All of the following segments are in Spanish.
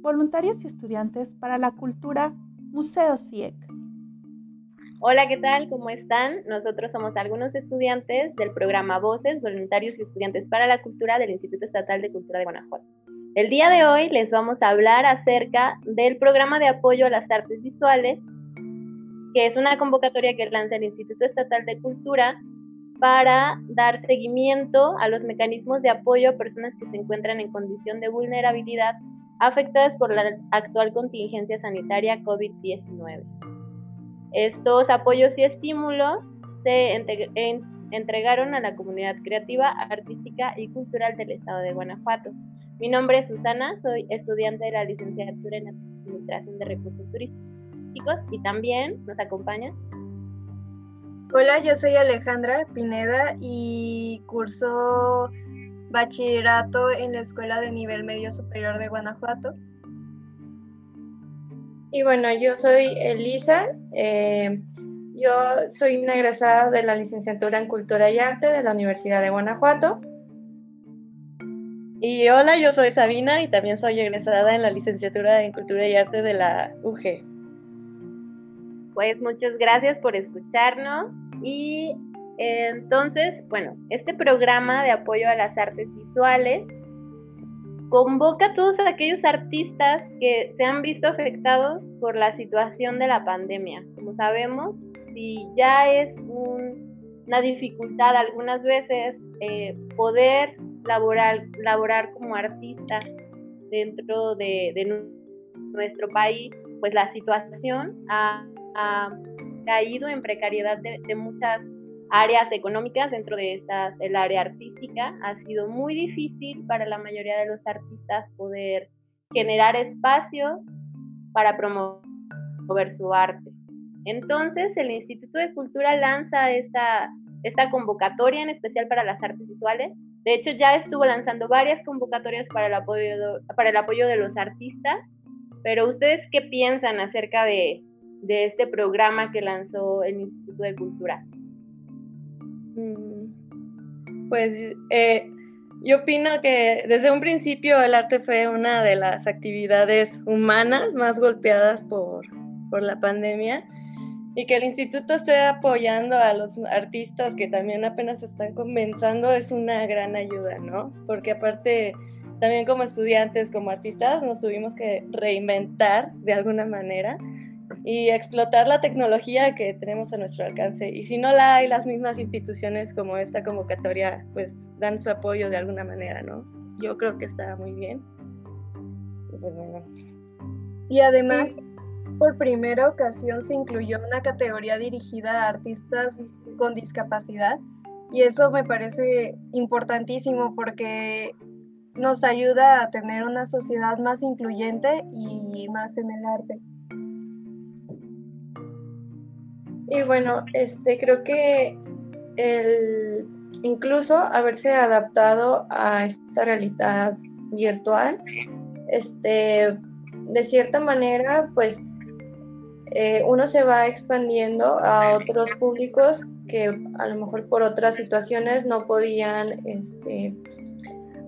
Voluntarios y estudiantes para la cultura Museo CIEC. Hola, ¿qué tal? ¿Cómo están? Nosotros somos algunos estudiantes del programa Voces, voluntarios y estudiantes para la cultura del Instituto Estatal de Cultura de Guanajuato. El día de hoy les vamos a hablar acerca del programa de apoyo a las artes visuales, que es una convocatoria que lanza el Instituto Estatal de Cultura para dar seguimiento a los mecanismos de apoyo a personas que se encuentran en condición de vulnerabilidad afectadas por la actual contingencia sanitaria COVID-19. Estos apoyos y estímulos se entregaron a la comunidad creativa, artística y cultural del estado de Guanajuato. Mi nombre es Susana, soy estudiante de la licenciatura en Administración de Recursos Turísticos y también nos acompaña Hola, yo soy Alejandra Pineda y curso bachillerato en la Escuela de Nivel Medio Superior de Guanajuato. Y bueno, yo soy Elisa, eh, yo soy una egresada de la licenciatura en Cultura y Arte de la Universidad de Guanajuato. Y hola, yo soy Sabina y también soy egresada en la licenciatura en Cultura y Arte de la UG. Pues muchas gracias por escucharnos y entonces, bueno, este programa de apoyo a las artes visuales convoca a todos aquellos artistas que se han visto afectados por la situación de la pandemia. Como sabemos, si ya es una dificultad algunas veces eh, poder laborar, laborar como artista dentro de, nuestro país, pues la situación ha caído en precariedad de, muchas áreas económicas dentro de estas, el área artística. Ha sido muy difícil para la mayoría de los artistas poder generar espacio para promover su arte. Entonces, el Instituto de Cultura lanza esta, esta convocatoria en especial para las artes visuales. De hecho, ya estuvo lanzando varias convocatorias para el apoyo, para el apoyo de los artistas. Pero ustedes qué piensan acerca de, de este programa que lanzó el Instituto de Cultura? Mm, pues eh, yo opino que desde un principio el arte fue una de las actividades humanas más golpeadas por, por la pandemia y que el instituto esté apoyando a los artistas que también apenas están comenzando es una gran ayuda, ¿no? Porque aparte también como estudiantes, como artistas, nos tuvimos que reinventar de alguna manera y explotar la tecnología que tenemos a nuestro alcance. Y si no la hay, las mismas instituciones como esta convocatoria, pues dan su apoyo de alguna manera, ¿no? Yo creo que está muy bien. Y, pues, y además, por primera ocasión se incluyó una categoría dirigida a artistas con discapacidad. Y eso me parece importantísimo porque nos ayuda a tener una sociedad más incluyente y más en el arte. Y bueno, este, creo que el incluso haberse adaptado a esta realidad virtual, este, de cierta manera, pues eh, uno se va expandiendo a otros públicos que a lo mejor por otras situaciones no podían este,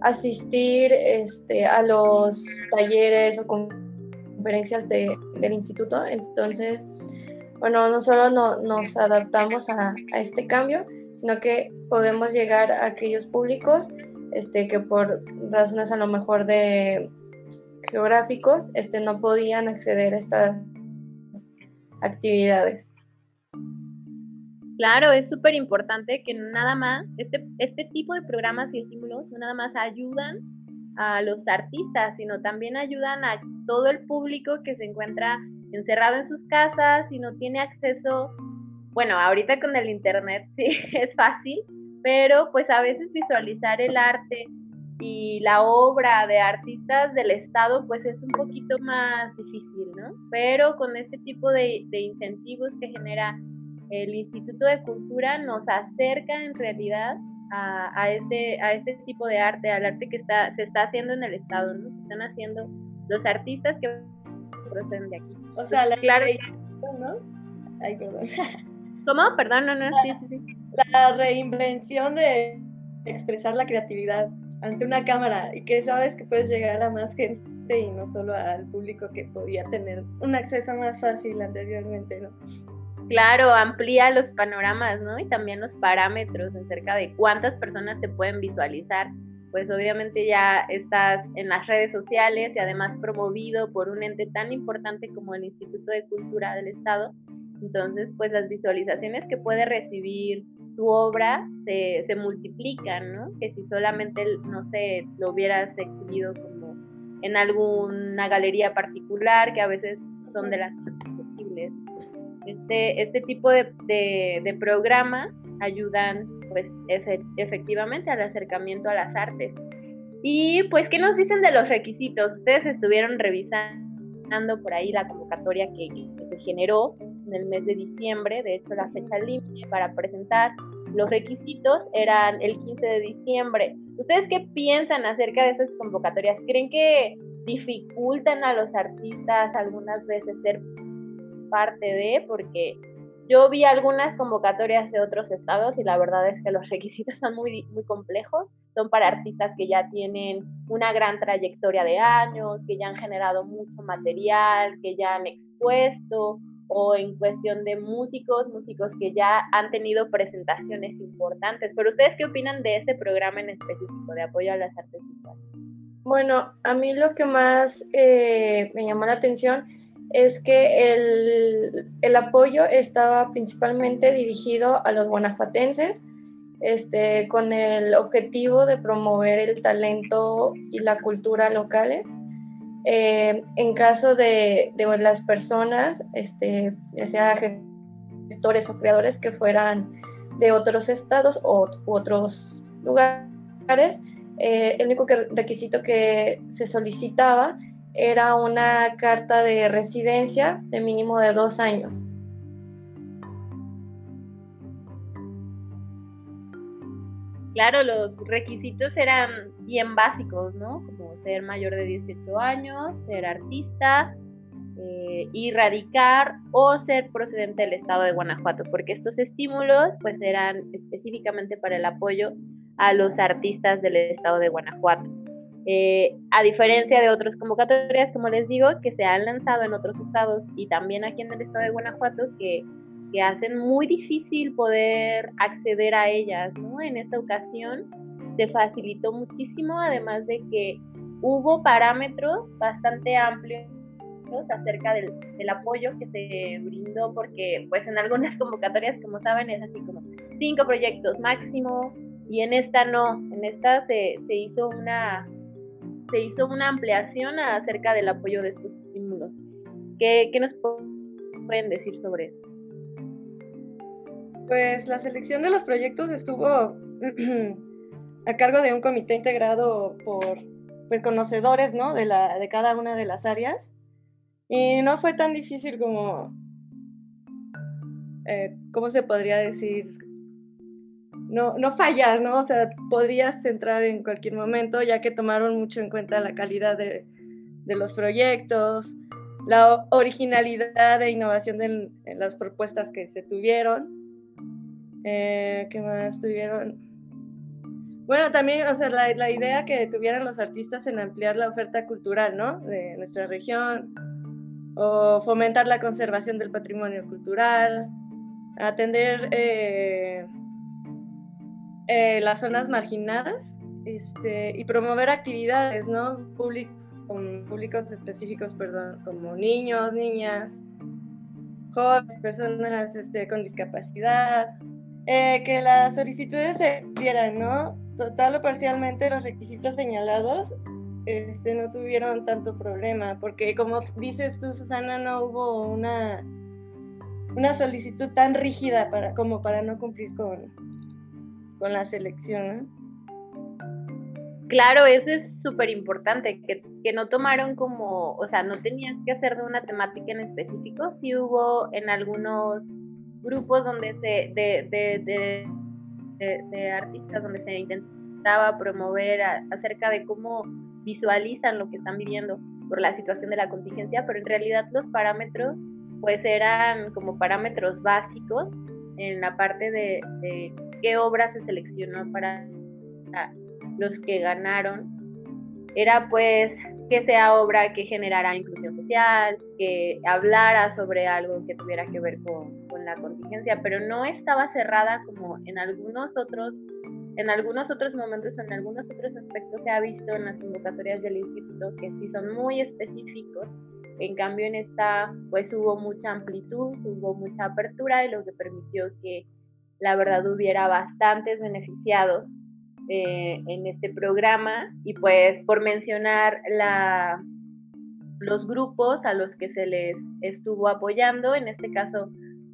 asistir este, a los talleres o conferencias de, del instituto. Entonces, bueno, no solo nos adaptamos a, este cambio, sino que podemos llegar a aquellos públicos este, que por razones a lo mejor de geográficos este, no podían acceder a estas actividades. Claro, es súper importante que nada más, este, este tipo de programas y estímulos no nada más ayudan a los artistas, sino también ayudan a todo el público que se encuentra encerrado en sus casas y no tiene acceso, bueno, ahorita con el internet sí es fácil, pero pues a veces visualizar el arte y la obra de artistas del Estado pues es un poquito más difícil, ¿no? Pero con este tipo de, incentivos que genera el Instituto de Cultura nos acerca en realidad a, a, este, a este tipo de arte, al arte que está, se está haciendo en el Estado, ¿no? Se están haciendo los artistas que proceden de aquí. O sea, la claro, ¿no? Ay, perdón. ¿Cómo? Perdón, no, no, la, sí, sí. La reinvención de expresar la creatividad ante una cámara y que sabes que puedes llegar a más gente gente y no solo al público que podía tener un acceso más fácil anteriormente, ¿no? Claro, amplía los panoramas, ¿no? Y también los parámetros acerca de cuántas personas se pueden visualizar. Pues obviamente ya estás en las redes sociales y además promovido por un ente tan importante como el Instituto de Cultura del Estado. Entonces, pues las visualizaciones que puede recibir tu obra se, se multiplican, ¿no? Que si solamente, no sé, lo hubieras exhibido como en alguna galería particular, que a veces son de las más posibles. Este, este tipo de, de, programas ayudan pues efectivamente al acercamiento a las artes. Y pues, ¿qué nos dicen de los requisitos? Ustedes estuvieron revisando por ahí la convocatoria que, se generó en el mes de diciembre, de hecho la fecha límite para presentar los requisitos eran el 15 de diciembre. ¿Ustedes qué piensan acerca de esas convocatorias? ¿Creen que dificultan a los artistas algunas veces ser parte de? Porque yo vi algunas convocatorias de otros estados y la verdad es que los requisitos son muy, muy complejos. Son para artistas que ya tienen una gran trayectoria de años, que ya han generado mucho material, que ya han expuesto o en cuestión de músicos, músicos que ya han tenido presentaciones importantes. Pero ustedes qué opinan de este programa en específico de apoyo a las artes? Bueno, a mí lo que más eh, me llamó la atención es que el, el, apoyo estaba principalmente dirigido a los guanajuatenses, este, con el objetivo de promover el talento y la cultura locales. Eh, en caso de, de, las personas, este, ya sea gestores o creadores que fueran de otros estados o otros lugares, eh, el único requisito que se solicitaba era una carta de residencia de mínimo de dos años. Claro, los requisitos eran bien básicos, ¿no? Como ser mayor de 18 años, ser artista eh, y radicar o ser procedente del estado de Guanajuato, porque estos estímulos pues eran específicamente para el apoyo a los artistas del estado de Guanajuato. Eh, a diferencia de otras convocatorias, como les digo, que se han lanzado en otros estados y también aquí en el estado de Guanajuato, que que hacen muy difícil poder acceder a ellas, ¿no? En esta ocasión se facilitó muchísimo, además de que hubo parámetros bastante amplios acerca del, del, apoyo que se brindó, porque pues en algunas convocatorias, como saben, es así como cinco proyectos máximo, y en esta no, en esta se, se hizo una se hizo una ampliación acerca del apoyo de estos estímulos. ¿Qué, qué nos pueden decir sobre eso? Pues la selección de los proyectos estuvo a cargo de un comité integrado por pues, conocedores ¿no? de, la, de cada una de las áreas y no fue tan difícil como, eh, ¿cómo se podría decir? No, no fallar, ¿no? O sea, podrías entrar en cualquier momento ya que tomaron mucho en cuenta la calidad de, de los proyectos, la originalidad e innovación de, las propuestas que se tuvieron eh, ¿Qué más tuvieron? Bueno, también, o sea, la, la, idea que tuvieran los artistas en ampliar la oferta cultural, ¿no? De nuestra región, o fomentar la conservación del patrimonio cultural, atender eh, eh, las zonas marginadas este, y promover actividades, ¿no? Públicos, con públicos específicos, perdón, como niños, niñas, jóvenes, personas este, con discapacidad, eh, que las solicitudes se vieran, ¿no? Total o parcialmente los requisitos señalados este, no tuvieron tanto problema, porque como dices tú, Susana, no hubo una, una solicitud tan rígida para, como para no cumplir con, con la selección. Claro, eso es súper importante, que, que, no tomaron como, o sea, no tenías que hacer de una temática en específico, sí hubo en algunos grupos donde se, de, de, de, de artistas donde se intentaba promover acerca de cómo visualizan lo que están viviendo por la situación de la contingencia, pero en realidad los parámetros pues eran como parámetros básicos en la parte de, qué obra se seleccionó para los que ganaron. Era pues que sea obra que generara inclusión social, que hablara sobre algo que tuviera que ver con, con la contingencia, pero no estaba cerrada como en algunos otros en algunos otros momentos, en algunos otros aspectos se ha visto en las convocatorias del instituto que sí son muy específicos. En cambio, en esta, pues hubo mucha amplitud, hubo mucha apertura y lo que permitió que la verdad hubiera bastantes beneficiados eh, en este programa. Y pues por mencionar la, los grupos a los que se les estuvo apoyando, en este caso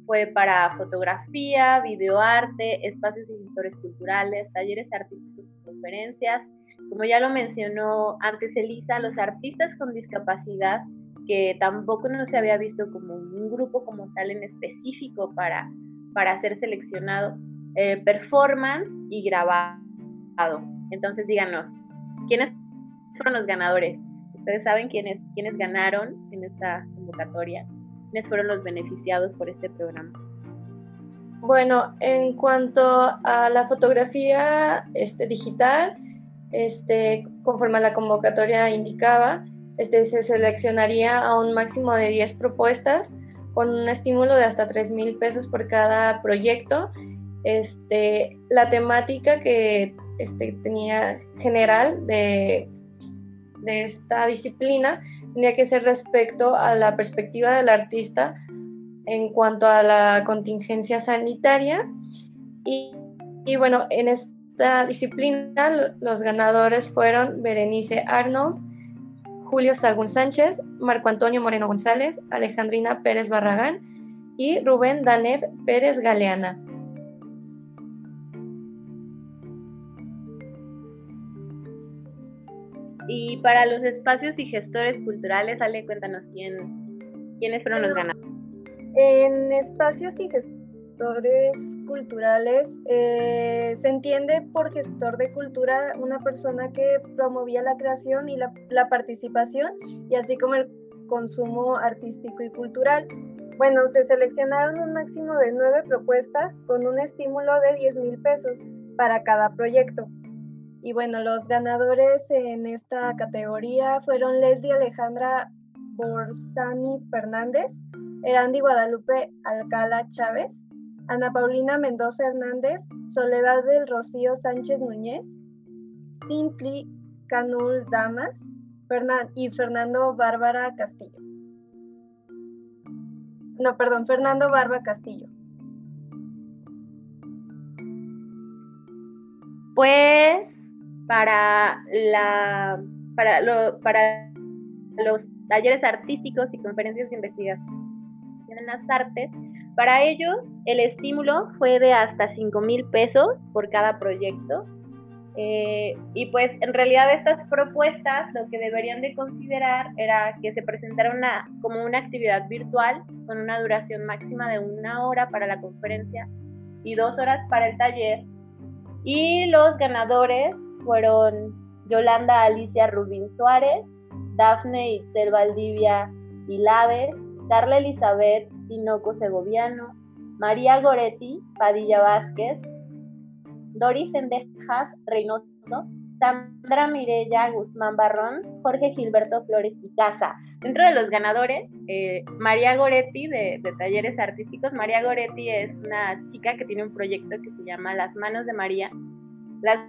fue para fotografía, videoarte, espacios y gestores culturales, talleres artísticos y conferencias. Como ya lo mencionó antes Elisa, los artistas con discapacidad, que tampoco no se había visto como un grupo como tal en específico para, para ser seleccionado, eh, performance y grabado. Entonces díganos, ¿quiénes fueron los ganadores? ¿Ustedes saben quiénes, quiénes ganaron en esta convocatoria? quiénes fueron los beneficiados por este programa? Bueno, en cuanto a la fotografía este, digital, este, conforme a la convocatoria indicaba, este, se seleccionaría a un máximo de 10 propuestas con un estímulo de hasta 3 mil pesos por cada proyecto. Este, la temática que este, tenía general de, esta disciplina tenía que ser respecto a la perspectiva del artista en cuanto a la contingencia sanitaria. Y, y bueno, en esta disciplina los ganadores fueron Berenice Arnold, Julio Sagún Sánchez, Marco Antonio Moreno González, Alejandrina Pérez Barragán y Rubén Danev Pérez Galeana. Y para los espacios y gestores culturales, Ale, cuéntanos quién, quiénes fueron los ganadores. En espacios y gestores culturales eh, se entiende por gestor de cultura una persona que promovía la creación y la, la participación y así como el consumo artístico y cultural. Bueno, se seleccionaron un máximo de nueve propuestas con un estímulo de 10 mil pesos para cada proyecto. Y bueno, los ganadores en esta categoría fueron Leslie Alejandra Borsani Fernández, Erandi Guadalupe Alcala Chávez, Ana Paulina Mendoza Hernández, Soledad del Rocío Sánchez Núñez, Tintli Canul Damas y Fernando Bárbara Castillo. No, perdón, Fernando Barba Castillo. Pues para, la, para, lo, para los talleres artísticos y conferencias de investigación en las artes. Para ellos, el estímulo fue de hasta 5 mil pesos por cada proyecto. Eh, y pues en realidad estas propuestas lo que deberían de considerar era que se presentara una, como una actividad virtual con una duración máxima de una hora para la conferencia y dos horas para el taller. Y los ganadores fueron Yolanda Alicia Rubín Suárez, Dafne Itzel Valdivia Hilave, Carla Elizabeth Tinoco Segoviano, María Goretti Padilla Vázquez, Doris Endejas Reynoso, Sandra Mirella Guzmán Barrón, Jorge Gilberto Flores Casa. Dentro de los ganadores, eh, María Goretti de, Talleres Artísticos. María Goretti es una chica que tiene un proyecto que se llama Las Manos de María. Las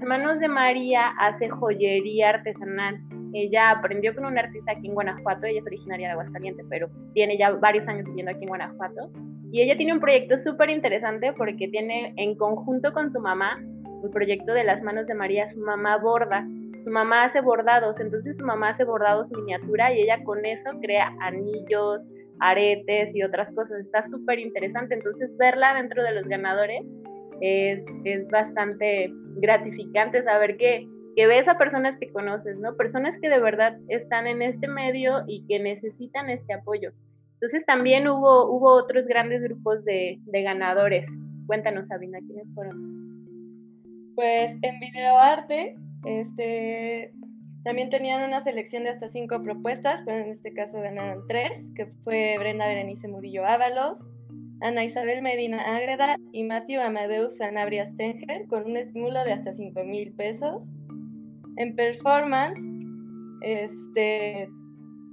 Hermanos de María hace joyería artesanal. Ella aprendió con un artista aquí en Guanajuato, ella es originaria de Aguascalientes, pero tiene ya varios años viviendo aquí en Guanajuato. Y ella tiene un proyecto súper interesante porque tiene en conjunto con su mamá el proyecto de las manos de María, su mamá borda, su mamá hace bordados, entonces su mamá hace bordados miniatura y ella con eso crea anillos, aretes y otras cosas. Está súper interesante, entonces verla dentro de los ganadores es, es bastante gratificante saber que, que ves a personas que conoces, ¿no? Personas que de verdad están en este medio y que necesitan este apoyo. Entonces también hubo, otros grandes grupos de, de ganadores. Cuéntanos, Sabina, ¿quiénes fueron? Pues en videoarte, este, también tenían una selección de hasta cinco propuestas, pero en este caso ganaron tres, que fue Brenda Berenice Murillo Ábalos, Ana Isabel Medina Ágreda y Matthew Amadeus Sanabria Stenger con un estímulo de hasta 5 mil pesos. En performance, este,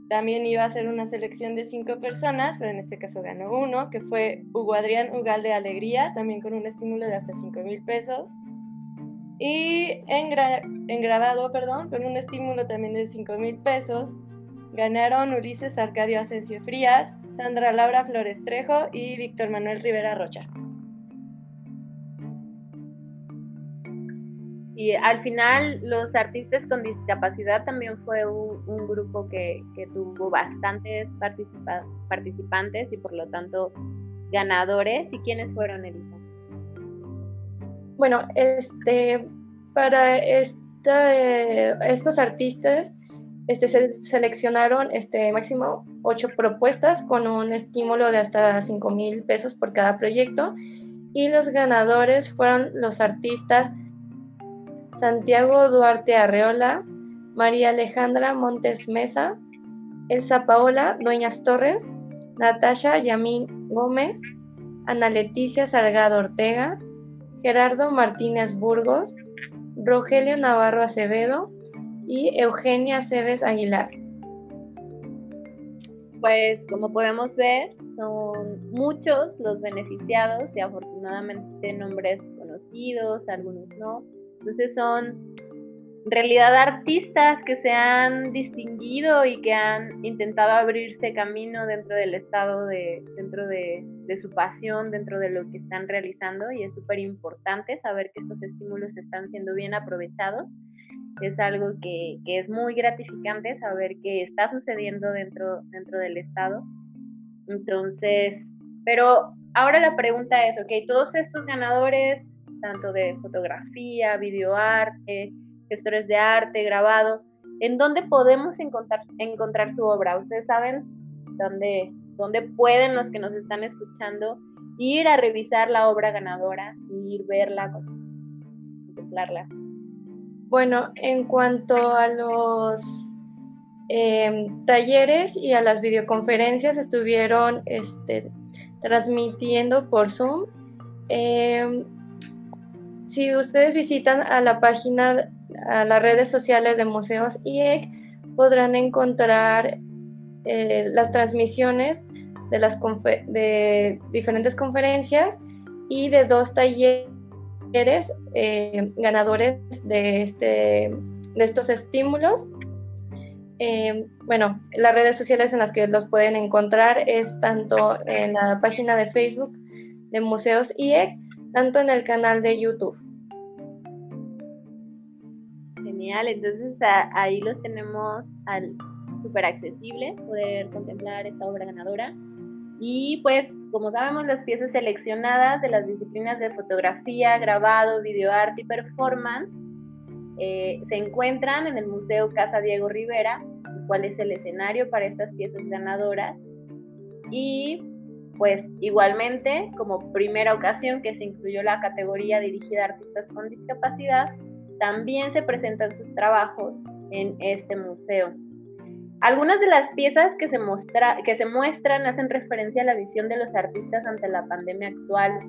también iba a ser una selección de cinco personas, pero en este caso ganó uno, que fue Hugo Adrián Ugal de Alegría, también con un estímulo de hasta 5 mil pesos. Y en, en, grabado, perdón, con un estímulo también de 5 mil pesos, ganaron Ulises Arcadio Asensio Frías, Sandra Laura Flores Trejo y Víctor Manuel Rivera Rocha. Y al final los artistas con discapacidad también fue un, grupo que, tuvo bastantes participantes y por lo tanto ganadores. ¿Y quiénes fueron, Elisa? Bueno, este, para esta, estos artistas este, se seleccionaron este, máximo ocho propuestas con un estímulo de hasta 5 mil pesos por cada proyecto y los ganadores fueron los artistas Santiago Duarte Arreola, María Alejandra Montes Mesa, Elsa Paola Dueñas Torres, Natasha Yamín Gómez, Ana Leticia Salgado Ortega, Gerardo Martínez Burgos, Rogelio Navarro Acevedo y Eugenia Cebes Aguilar. Pues como podemos ver, son muchos los beneficiados y afortunadamente nombres conocidos, algunos no. Entonces son en realidad artistas que se han distinguido y que han intentado abrirse camino dentro del estado de, dentro de, su pasión, dentro de lo que están realizando y es súper importante saber que estos estímulos están siendo bien aprovechados. Es algo que, que, es muy gratificante saber que está sucediendo dentro, dentro del estado. Entonces, pero ahora la pregunta es, ok, todos estos ganadores tanto de fotografía, videoarte, gestores de arte, grabado. ¿En dónde podemos encontrar, encontrar su obra? Ustedes saben dónde, dónde pueden los que nos están escuchando ir a revisar la obra ganadora, ir verla, contemplarla. Bueno, en cuanto a los em, talleres y a las videoconferencias estuvieron este, transmitiendo por Zoom. Eh, si ustedes visitan a la página, a las redes sociales de Museos IEC, podrán encontrar eh, las transmisiones de, las de diferentes conferencias y de dos talleres eh, ganadores de, este, de estos estímulos. Eh, bueno, las redes sociales en las que los pueden encontrar es tanto en la página de Facebook de Museos IEC tanto en el canal de YouTube. Genial, entonces ahí los tenemos al súper accesible, poder contemplar esta obra ganadora. Y pues, como sabemos, las piezas seleccionadas de las disciplinas de fotografía, grabado, videoarte y performance eh, se encuentran en el Museo Casa Diego Rivera, cuál es el escenario para estas piezas ganadoras. Y pues igualmente, como primera ocasión que se incluyó la categoría dirigida a artistas con discapacidad, también se presentan sus trabajos en este museo. Algunas de las piezas que se, que se muestran hacen referencia a la visión de los artistas ante la pandemia actual.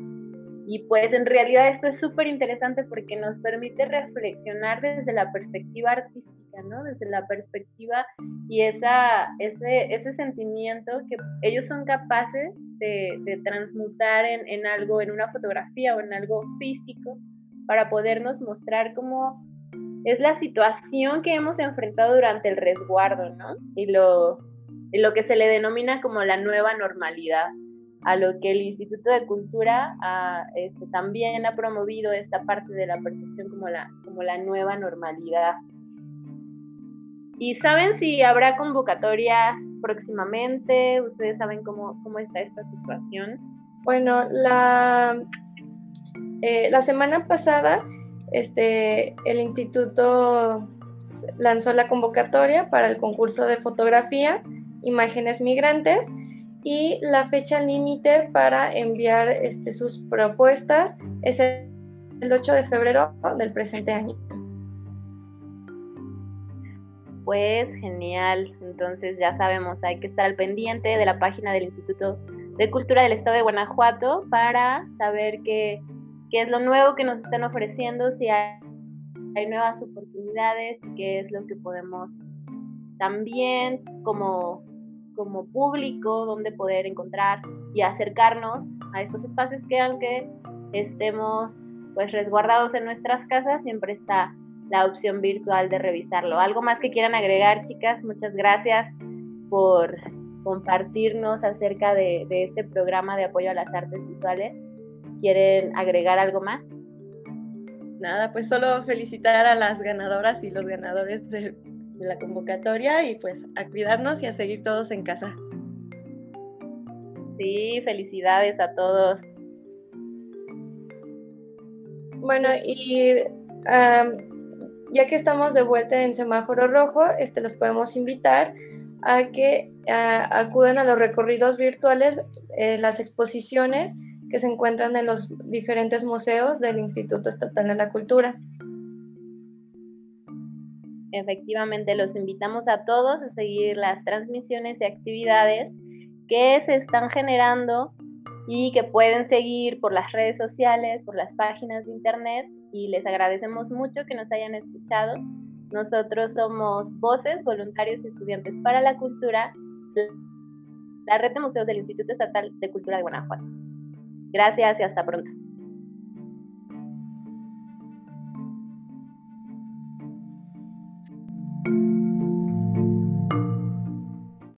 Y pues en realidad esto es súper interesante porque nos permite reflexionar desde la perspectiva artística desde la perspectiva y esa, ese, ese sentimiento que ellos son capaces de, transmutar en, algo, en una fotografía o en algo físico, para podernos mostrar cómo es la situación que hemos enfrentado durante el resguardo, ¿no? Y lo, lo que se le denomina como la nueva normalidad, a lo que el Instituto de Cultura este, también ha promovido esta parte de la percepción como la, como la nueva normalidad. ¿Y saben si habrá convocatoria próximamente? ¿Ustedes saben cómo, cómo está esta situación? Bueno, la, eh, la semana pasada este, el instituto lanzó la convocatoria para el concurso de fotografía Imágenes Migrantes y la fecha límite para enviar este, sus propuestas es el 8 de febrero del presente año. Pues genial, entonces ya sabemos, hay que estar al pendiente de la página del Instituto de Cultura del Estado de Guanajuato para saber qué, qué es lo nuevo que nos están ofreciendo, si hay, nuevas oportunidades, qué es lo que podemos también como, como público donde poder encontrar y acercarnos a estos espacios que aunque estemos pues resguardados en nuestras casas, siempre está la opción virtual de revisarlo. ¿Algo más que quieran agregar, chicas? Muchas gracias por compartirnos acerca de este programa de apoyo a las artes visuales. ¿Quieren agregar algo más? Nada, pues solo felicitar a las ganadoras y los ganadores de, la convocatoria y pues a cuidarnos y a seguir todos en casa. Sí, felicidades a todos. Bueno, y ya que estamos de vuelta en semáforo rojo, este, los podemos invitar a que acudan a los recorridos virtuales, eh, las exposiciones que se encuentran en los diferentes museos del Instituto Estatal de la Cultura. Efectivamente, los invitamos a todos a seguir las transmisiones y actividades que se están generando y que pueden seguir por las redes sociales, por las páginas de internet y les agradecemos mucho que nos hayan escuchado. Nosotros somos Voces, Voluntarios y Estudiantes para la Cultura, la red de museos del Instituto Estatal de Cultura de Guanajuato. Gracias y hasta pronto.